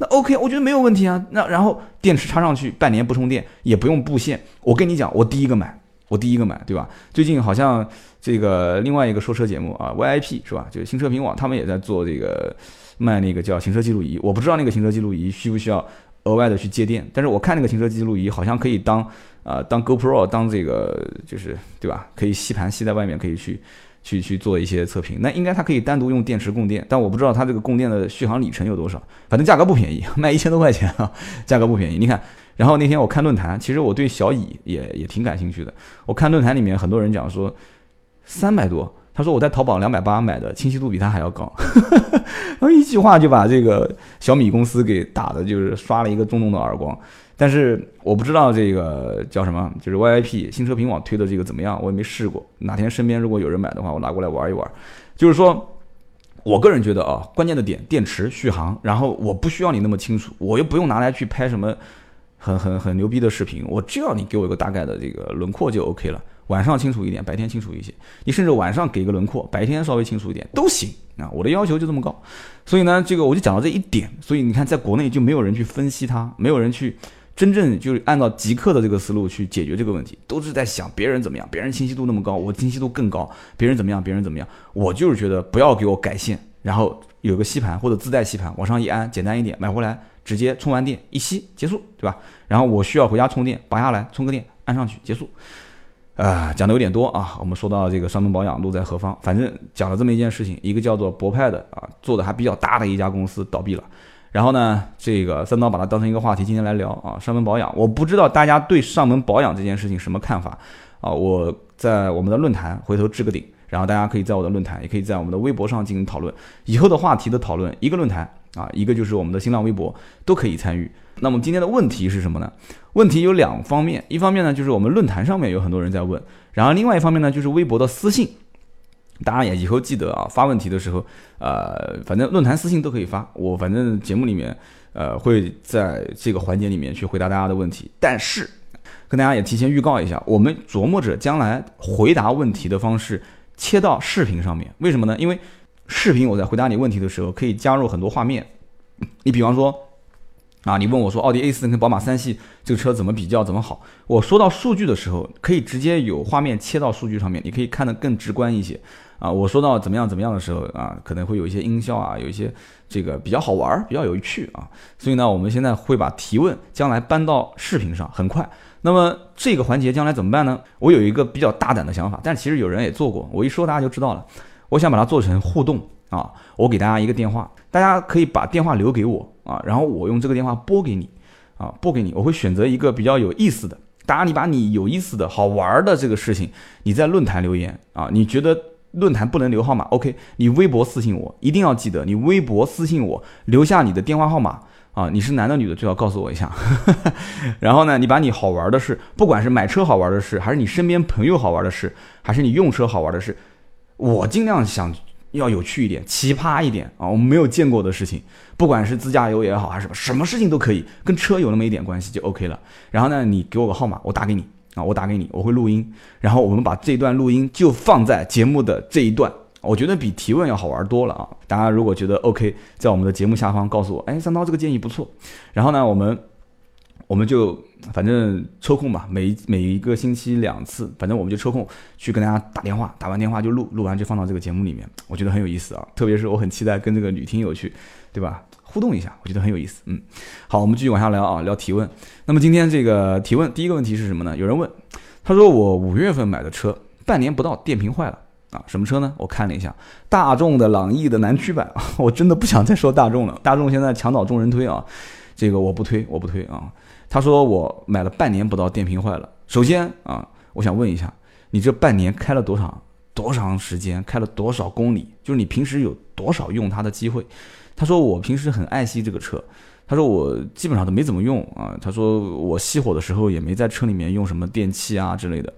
那 OK，我觉得没有问题啊。那然后电池插上去，半年不充电，也不用布线。我跟你讲，我第一个买，我第一个买，对吧？最近好像这个另外一个说车节目啊，VIP 是吧？就是新车评网，他们也在做这个。卖那个叫行车记录仪，我不知道那个行车记录仪需不需要额外的去接电，但是我看那个行车记录仪好像可以当啊当 GoPro 当这个就是对吧？可以吸盘吸在外面，可以去去去做一些测评。那应该它可以单独用电池供电，但我不知道它这个供电的续航里程有多少，反正价格不便宜，卖一千多块钱啊，价格不便宜。你看，然后那天我看论坛，其实我对小蚁也也挺感兴趣的。我看论坛里面很多人讲说三百多。他说我在淘宝两百八买的，清晰度比他还要高，然后一句话就把这个小米公司给打的，就是刷了一个重重的耳光。但是我不知道这个叫什么，就是 YIP 新车评网推的这个怎么样，我也没试过。哪天身边如果有人买的话，我拿过来玩一玩。就是说，我个人觉得啊，关键的点，电池续航，然后我不需要你那么清楚，我又不用拿来去拍什么很很很牛逼的视频，我就要你给我一个大概的这个轮廓就 OK 了。晚上清楚一点，白天清楚一些。你甚至晚上给个轮廓，白天稍微清楚一点都行啊。我的要求就这么高，所以呢，这个我就讲到这一点。所以你看，在国内就没有人去分析它，没有人去真正就是按照极客的这个思路去解决这个问题，都是在想别人怎么样，别人清晰度那么高，我清晰度更高，别人怎么样，别人怎么样。我就是觉得不要给我改线，然后有个吸盘或者自带吸盘，往上一安，简单一点，买回来直接充完电一吸结束，对吧？然后我需要回家充电，拔下来充个电，安上去结束。啊，讲的有点多啊。我们说到这个上门保养路在何方，反正讲了这么一件事情，一个叫做博派的啊，做的还比较大的一家公司倒闭了。然后呢，这个三刀把它当成一个话题，今天来聊啊，上门保养。我不知道大家对上门保养这件事情什么看法啊？我在我们的论坛回头置个顶，然后大家可以在我的论坛，也可以在我们的微博上进行讨论。以后的话题的讨论，一个论坛啊，一个就是我们的新浪微博都可以参与。那么今天的问题是什么呢？问题有两方面，一方面呢就是我们论坛上面有很多人在问，然后另外一方面呢就是微博的私信。大家也以后记得啊，发问题的时候，呃，反正论坛私信都可以发，我反正节目里面，呃，会在这个环节里面去回答大家的问题。但是跟大家也提前预告一下，我们琢磨着将来回答问题的方式切到视频上面。为什么呢？因为视频我在回答你问题的时候可以加入很多画面，你比方说。啊，你问我说奥迪 A 四跟宝马三系这个车怎么比较怎么好？我说到数据的时候，可以直接有画面切到数据上面，你可以看得更直观一些。啊，我说到怎么样怎么样的时候啊，可能会有一些音效啊，有一些这个比较好玩儿，比较有趣啊。所以呢，我们现在会把提问将来搬到视频上，很快。那么这个环节将来怎么办呢？我有一个比较大胆的想法，但其实有人也做过，我一说大家就知道了。我想把它做成互动啊，我给大家一个电话，大家可以把电话留给我。啊，然后我用这个电话拨给你，啊，拨给你，我会选择一个比较有意思的。当然，你把你有意思的好玩的这个事情，你在论坛留言啊。你觉得论坛不能留号码？OK，你微博私信我，一定要记得，你微博私信我，留下你的电话号码啊。你是男的女的，最好告诉我一下。然后呢，你把你好玩的事，不管是买车好玩的事，还是你身边朋友好玩的事，还是你用车好玩的事，我尽量想。要有趣一点，奇葩一点啊！我们没有见过的事情，不管是自驾游也好，还是什么，什么事情都可以，跟车有那么一点关系就 OK 了。然后呢，你给我个号码，我打给你啊，我打给你，我会录音，然后我们把这段录音就放在节目的这一段，我觉得比提问要好玩多了啊！大家如果觉得 OK，在我们的节目下方告诉我，哎，三刀这个建议不错。然后呢，我们。我们就反正抽空吧，每每一个星期两次，反正我们就抽空去跟大家打电话，打完电话就录，录完就放到这个节目里面，我觉得很有意思啊。特别是我很期待跟这个女听友去，对吧？互动一下，我觉得很有意思。嗯，好，我们继续往下聊啊，聊提问。那么今天这个提问第一个问题是什么呢？有人问，他说我五月份买的车，半年不到电瓶坏了啊，什么车呢？我看了一下，大众的朗逸的南驱版，我真的不想再说大众了，大众现在墙倒众人推啊，这个我不推，我不推啊。他说我买了半年不到电瓶坏了。首先啊，我想问一下，你这半年开了多长多长时间，开了多少公里？就是你平时有多少用它的机会？他说我平时很爱惜这个车。他说我基本上都没怎么用啊。他说我熄火的时候也没在车里面用什么电器啊之类的。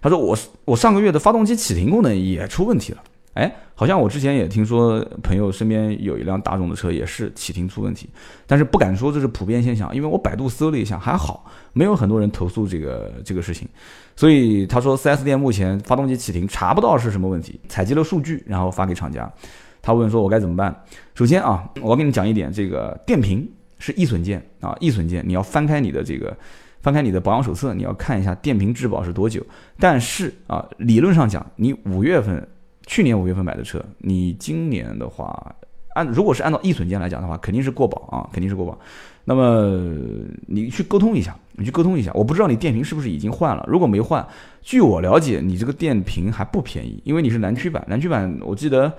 他说我我上个月的发动机启停功能也出问题了。哎，好像我之前也听说朋友身边有一辆大众的车也是启停出问题，但是不敢说这是普遍现象，因为我百度搜了一下，还好没有很多人投诉这个这个事情。所以他说 4S 店目前发动机启停查不到是什么问题，采集了数据然后发给厂家。他问说我该怎么办？首先啊，我要跟你讲一点，这个电瓶是易损件啊，易损件你要翻开你的这个翻开你的保养手册，你要看一下电瓶质保是多久。但是啊，理论上讲，你五月份。去年五月份买的车，你今年的话，按如果是按照易损件来讲的话，肯定是过保啊，肯定是过保。那么你去沟通一下，你去沟通一下。我不知道你电瓶是不是已经换了，如果没换，据我了解，你这个电瓶还不便宜，因为你是南区版。南区版我记得，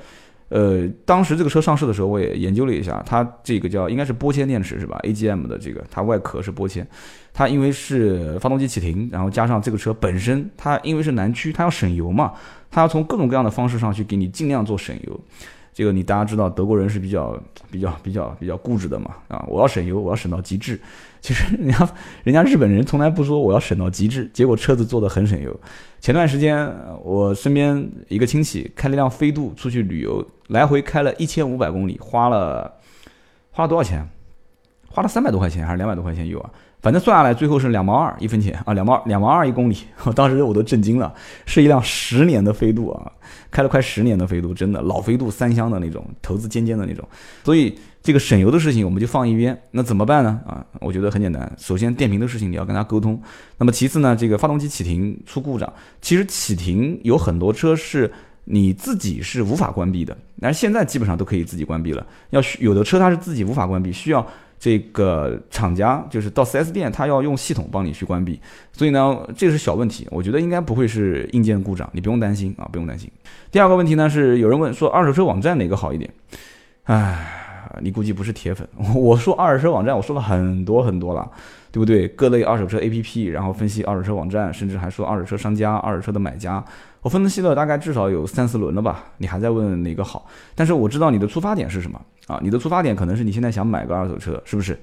呃，当时这个车上市的时候，我也研究了一下，它这个叫应该是玻纤电池是吧？AGM 的这个，它外壳是玻纤，它因为是发动机启停，然后加上这个车本身，它因为是南区，它要省油嘛，它要从各种各样的方式上去给你尽量做省油。这个你大家知道，德国人是比较比较比较比较固执的嘛啊！我要省油，我要省到极致。其实人家人家日本人从来不说我要省到极致，结果车子做的很省油。前段时间我身边一个亲戚开了辆飞度出去旅游，来回开了一千五百公里，花了花了多少钱？花了三百多块钱还是两百多块钱油啊？反正算下来，最后是两毛二一分钱啊，两毛两毛二一公里，我当时我都震惊了，是一辆十年的飞度啊，开了快十年的飞度，真的老飞度三厢的那种，头子尖尖的那种，所以这个省油的事情我们就放一边，那怎么办呢？啊，我觉得很简单，首先电瓶的事情你要跟他沟通，那么其次呢，这个发动机启停出故障，其实启停有很多车是你自己是无法关闭的，但是现在基本上都可以自己关闭了，要有的车它是自己无法关闭，需要。这个厂家就是到 4S 店，他要用系统帮你去关闭，所以呢，这个是小问题，我觉得应该不会是硬件故障，你不用担心啊，不用担心。第二个问题呢是有人问说二手车网站哪个好一点？唉，你估计不是铁粉，我说二手车网站我说了很多很多了，对不对？各类二手车 APP，然后分析二手车网站，甚至还说二手车商家、二手车的买家。我分析了大概至少有三四轮了吧，你还在问哪个好？但是我知道你的出发点是什么啊？你的出发点可能是你现在想买个二手车，是不是？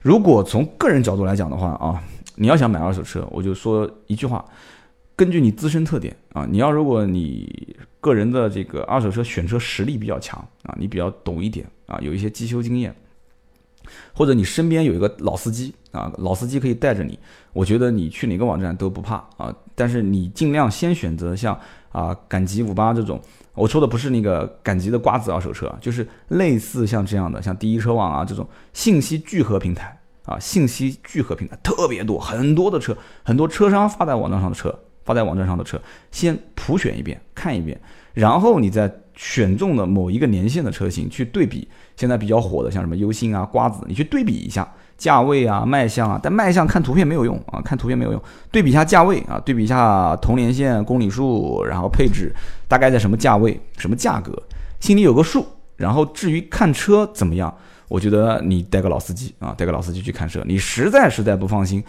如果从个人角度来讲的话啊，你要想买二手车，我就说一句话：根据你自身特点啊，你要如果你个人的这个二手车选车实力比较强啊，你比较懂一点啊，有一些机修经验。或者你身边有一个老司机啊，老司机可以带着你，我觉得你去哪个网站都不怕啊。但是你尽量先选择像啊赶集五八这种，我说的不是那个赶集的瓜子二手车，就是类似像这样的，像第一车网啊这种信息聚合平台啊，信息聚合平台特别多，很多的车，很多车商发在网站上的车，发在网站上的车，先普选一遍，看一遍，然后你再选中的某一个年限的车型去对比。现在比较火的像什么优信啊、瓜子，你去对比一下价位啊、卖相啊。但卖相看图片没有用。啊，看图片没有用，对比一下价位啊，对比一下同年限公里数，然后配置大概在什么价位、什么价格，心里有个数。然后至于看车怎么样，我觉得你带个老司机啊，带个老司机去看车。你实在实在不放心，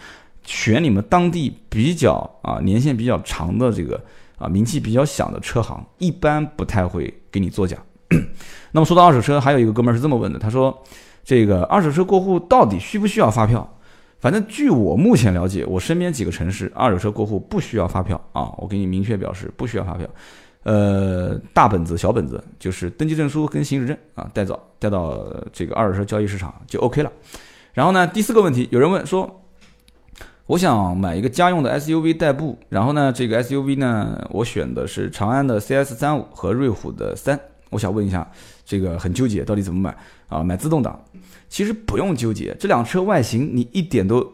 选你们当地比较啊年限比较长的这个啊名气比较响的车行，一般不太会给你作假。那么说到二手车，还有一个哥们儿是这么问的，他说：“这个二手车过户到底需不需要发票？”反正据我目前了解，我身边几个城市二手车过户不需要发票啊，我给你明确表示不需要发票。呃，大本子、小本子就是登记证书跟行驶证啊，带走带到这个二手车交易市场就 OK 了。然后呢，第四个问题，有人问说：“我想买一个家用的 SUV 代步，然后呢，这个 SUV 呢，我选的是长安的 CS 三五和瑞虎的三。”我想问一下，这个很纠结，到底怎么买啊？买自动挡，其实不用纠结，这辆车外形你一点都，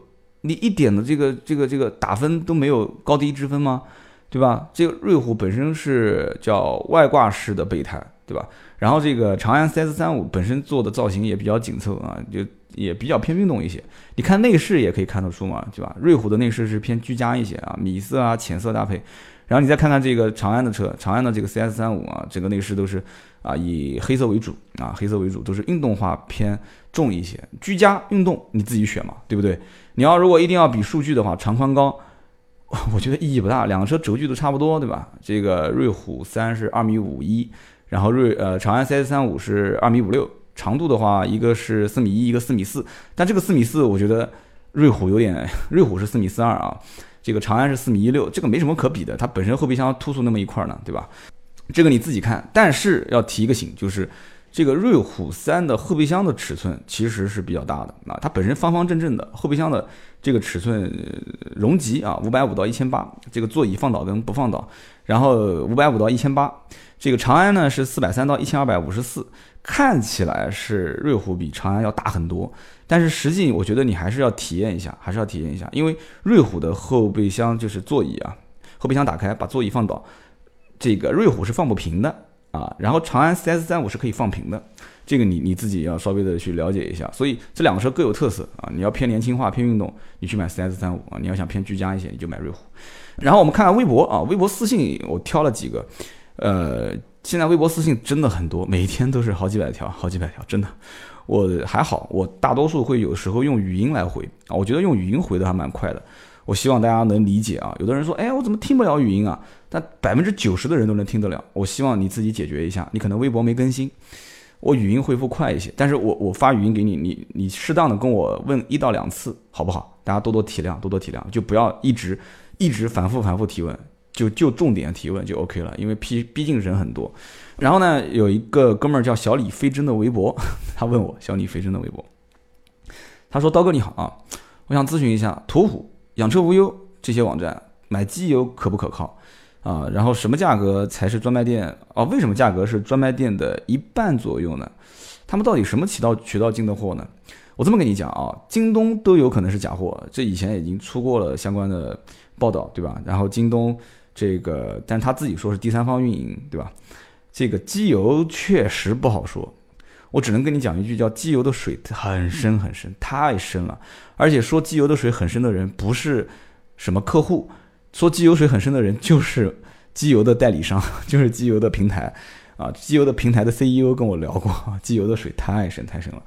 你一点的这个这个这个打分都没有高低之分吗？对吧？这个瑞虎本身是叫外挂式的备胎，对吧？然后这个长安 CS 三五本身做的造型也比较紧凑啊，就也比较偏运动一些。你看内饰也可以看得出嘛，对吧？瑞虎的内饰是偏居家一些啊，米色啊，浅色搭配。然后你再看看这个长安的车，长安的这个 CS 三五啊，整个内饰都是啊以黑色为主啊，黑色为主，都是运动化偏重一些。居家运动你自己选嘛，对不对？你要如果一定要比数据的话，长宽高，我觉得意义不大，两个车轴距都差不多，对吧？这个瑞虎三是二米五一，然后瑞呃长安 CS 三五是二米五六，长度的话一个是四米一，一个四米四，但这个四米四我觉得瑞虎有点，瑞虎是四米四二啊。这个长安是四米一六，这个没什么可比的，它本身后备箱突出那么一块呢，对吧？这个你自己看。但是要提一个醒，就是这个瑞虎三的后备箱的尺寸其实是比较大的啊，它本身方方正正的，后备箱的这个尺寸容积啊，五百五到一千八，这个座椅放倒跟不放倒，然后五百五到一千八，这个长安呢是四百三到一千二百五十四，看起来是瑞虎比长安要大很多。但是实际，我觉得你还是要体验一下，还是要体验一下，因为瑞虎的后备箱就是座椅啊，后备箱打开把座椅放倒，这个瑞虎是放不平的啊，然后长安 CS 三五是可以放平的，这个你你自己要稍微的去了解一下。所以这两个车各有特色啊，你要偏年轻化、偏运动，你去买 CS 三五啊；你要想偏居家一些，你就买瑞虎。然后我们看看微博啊，微博私信我挑了几个，呃，现在微博私信真的很多，每天都是好几百条，好几百条，真的。我还好，我大多数会有时候用语音来回啊，我觉得用语音回的还蛮快的。我希望大家能理解啊。有的人说，哎，我怎么听不了语音啊？但百分之九十的人都能听得了。我希望你自己解决一下。你可能微博没更新，我语音回复快一些，但是我我发语音给你，你你适当的跟我问一到两次，好不好？大家多多体谅，多多体谅，就不要一直一直反复反复提问，就就重点提问就 OK 了。因为毕毕竟人很多。然后呢，有一个哥们儿叫小李飞真的微博，他问我小李飞真的微博，他说刀哥你好啊，我想咨询一下途虎、养车无忧这些网站买机油可不可靠啊？然后什么价格才是专卖店哦？为什么价格是专卖店的一半左右呢？他们到底什么渠道渠道进的货呢？我这么跟你讲啊，京东都有可能是假货，这以前已经出过了相关的报道，对吧？然后京东这个，但他自己说是第三方运营，对吧？这个机油确实不好说，我只能跟你讲一句，叫机油的水很深很深，太深了。而且说机油的水很深的人不是什么客户，说机油水很深的人就是机油的代理商，就是机油的平台啊。机油的平台的 CEO 跟我聊过，机油的水太深太深了。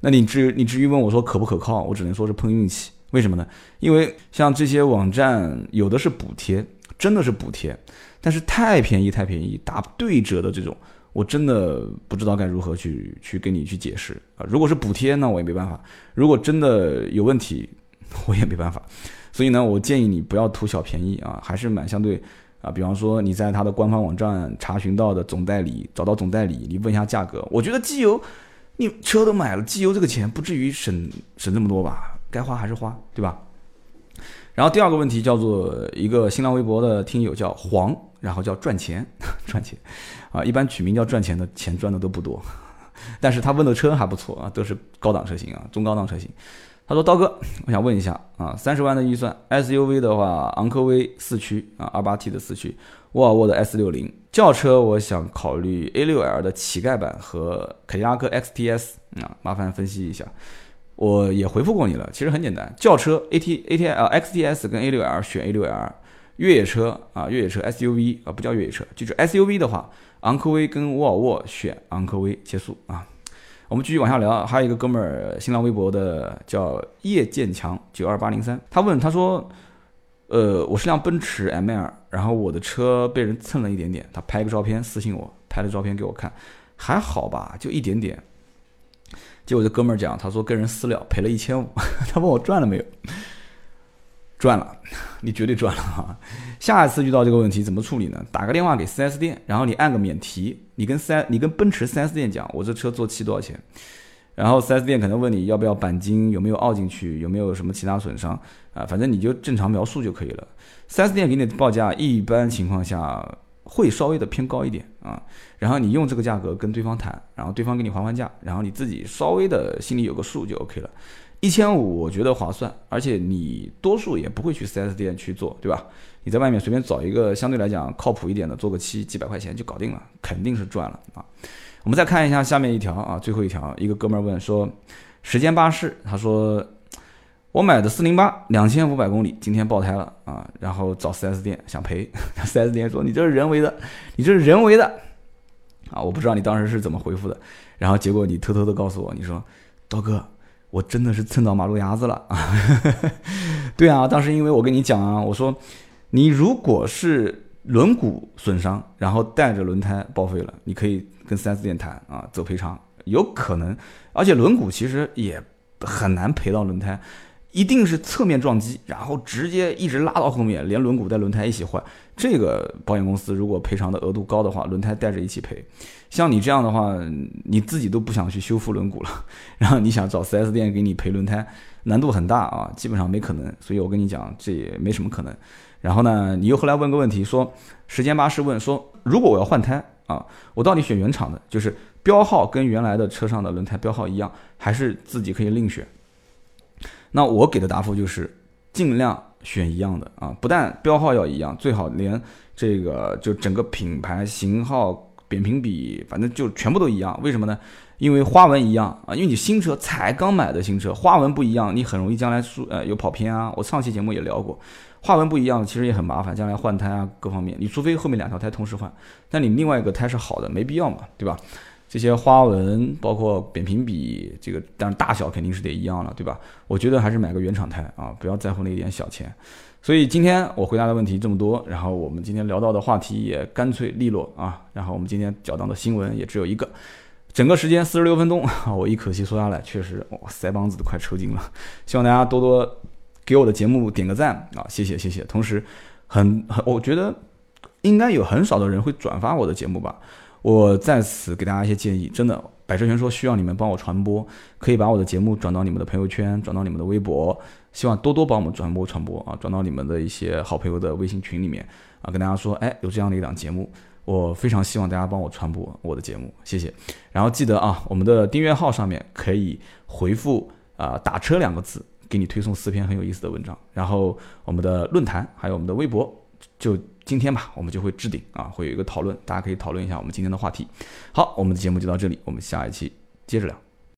那你至于你至于问我说可不可靠，我只能说是碰运气。为什么呢？因为像这些网站有的是补贴，真的是补贴。但是太便宜太便宜，打对折的这种，我真的不知道该如何去去跟你去解释啊。如果是补贴，那我也没办法；如果真的有问题，我也没办法。所以呢，我建议你不要图小便宜啊，还是买相对啊。比方说你在他的官方网站查询到的总代理，找到总代理，你问一下价格。我觉得机油，你车都买了，机油这个钱不至于省省这么多吧？该花还是花，对吧？然后第二个问题叫做一个新浪微博的听友叫黄。然后叫赚钱，赚钱，啊，一般取名叫赚钱的钱赚的都不多，但是他问的车还不错啊，都是高档车型啊，中高档车型。他说刀哥，我想问一下啊，三十万的预算，SUV 的话，昂科威四驱啊，二八 T 的四驱，沃尔沃的 S 六零，轿车我想考虑 A 六 L 的乞丐版和凯迪拉克 XTS 啊，麻烦分析一下。我也回复过你了，其实很简单，轿车 AT AT 啊 XTS 跟 A 六 L 选 A 六 L。越野车啊，越野车 SUV 啊，不叫越野车，记住 SUV 的话，昂科威跟沃尔沃选昂科威结束啊。我们继续往下聊，还有一个哥们儿，新浪微博的叫叶建强九二八零三，他问他说，呃，我是辆奔驰 M2，然后我的车被人蹭了一点点，他拍个照片私信我，拍了照片给我看，还好吧，就一点点。结果这哥们儿讲，他说跟人私了，赔了一千五，他问我赚了没有。赚了，你绝对赚了哈！下一次遇到这个问题怎么处理呢？打个电话给 4S 店，然后你按个免提，你跟三你跟奔驰 4S 店讲，我这车做漆多少钱？然后 4S 店可能问你要不要钣金，有没有凹进去，有没有什么其他损伤啊？反正你就正常描述就可以了。4S 店给你的报价一般情况下会稍微的偏高一点啊，然后你用这个价格跟对方谈，然后对方给你还还价，然后你自己稍微的心里有个数就 OK 了。一千五，我觉得划算，而且你多数也不会去 4S 店去做，对吧？你在外面随便找一个相对来讲靠谱一点的，做个漆，几百块钱就搞定了，肯定是赚了啊！我们再看一下下面一条啊，最后一条，一个哥们儿问说，时间巴士，他说我买的四零八，两千五百公里，今天爆胎了啊，然后找 4S 店想赔，4S 店说你这是人为的，你这是人为的啊！我不知道你当时是怎么回复的，然后结果你偷偷的告诉我，你说刀哥。我真的是蹭到马路牙子了啊！对啊，当时因为我跟你讲啊，我说你如果是轮毂损伤，然后带着轮胎报废了，你可以跟 4S 店谈啊，走赔偿，有可能。而且轮毂其实也很难赔到轮胎，一定是侧面撞击，然后直接一直拉到后面，连轮毂带轮胎一起坏。这个保险公司如果赔偿的额度高的话，轮胎带着一起赔。像你这样的话，你自己都不想去修复轮毂了，然后你想找 4S 店给你赔轮胎，难度很大啊，基本上没可能。所以我跟你讲，这也没什么可能。然后呢，你又后来问个问题，说时间巴士问说，如果我要换胎啊，我到底选原厂的，就是标号跟原来的车上的轮胎标号一样，还是自己可以另选？那我给的答复就是尽量选一样的啊，不但标号要一样，最好连这个就整个品牌型号。扁平比，反正就全部都一样。为什么呢？因为花纹一样啊，因为你新车才刚买的新车，花纹不一样，你很容易将来出呃有跑偏啊。我上期节目也聊过，花纹不一样，其实也很麻烦，将来换胎啊各方面，你除非后面两条胎同时换，但你另外一个胎是好的，没必要嘛，对吧？这些花纹包括扁平比，这个当然大小肯定是得一样了，对吧？我觉得还是买个原厂胎啊，不要在乎那一点小钱。所以今天我回答的问题这么多，然后我们今天聊到的话题也干脆利落啊，然后我们今天讲到的新闻也只有一个。整个时间四十六分钟，我一口气说下来，确实，哇，腮帮子都快抽筋了。希望大家多多给我的节目点个赞啊，谢谢谢谢。同时，很很，我觉得应该有很少的人会转发我的节目吧。我在此给大家一些建议，真的，百车全说需要你们帮我传播，可以把我的节目转到你们的朋友圈，转到你们的微博，希望多多帮我们传播传播啊，转到你们的一些好朋友的微信群里面啊，跟大家说，哎，有这样的一档节目。我非常希望大家帮我传播我的节目，谢谢。然后记得啊，我们的订阅号上面可以回复啊“打车”两个字，给你推送四篇很有意思的文章。然后我们的论坛还有我们的微博，就今天吧，我们就会置顶啊，会有一个讨论，大家可以讨论一下我们今天的话题。好，我们的节目就到这里，我们下一期接着聊。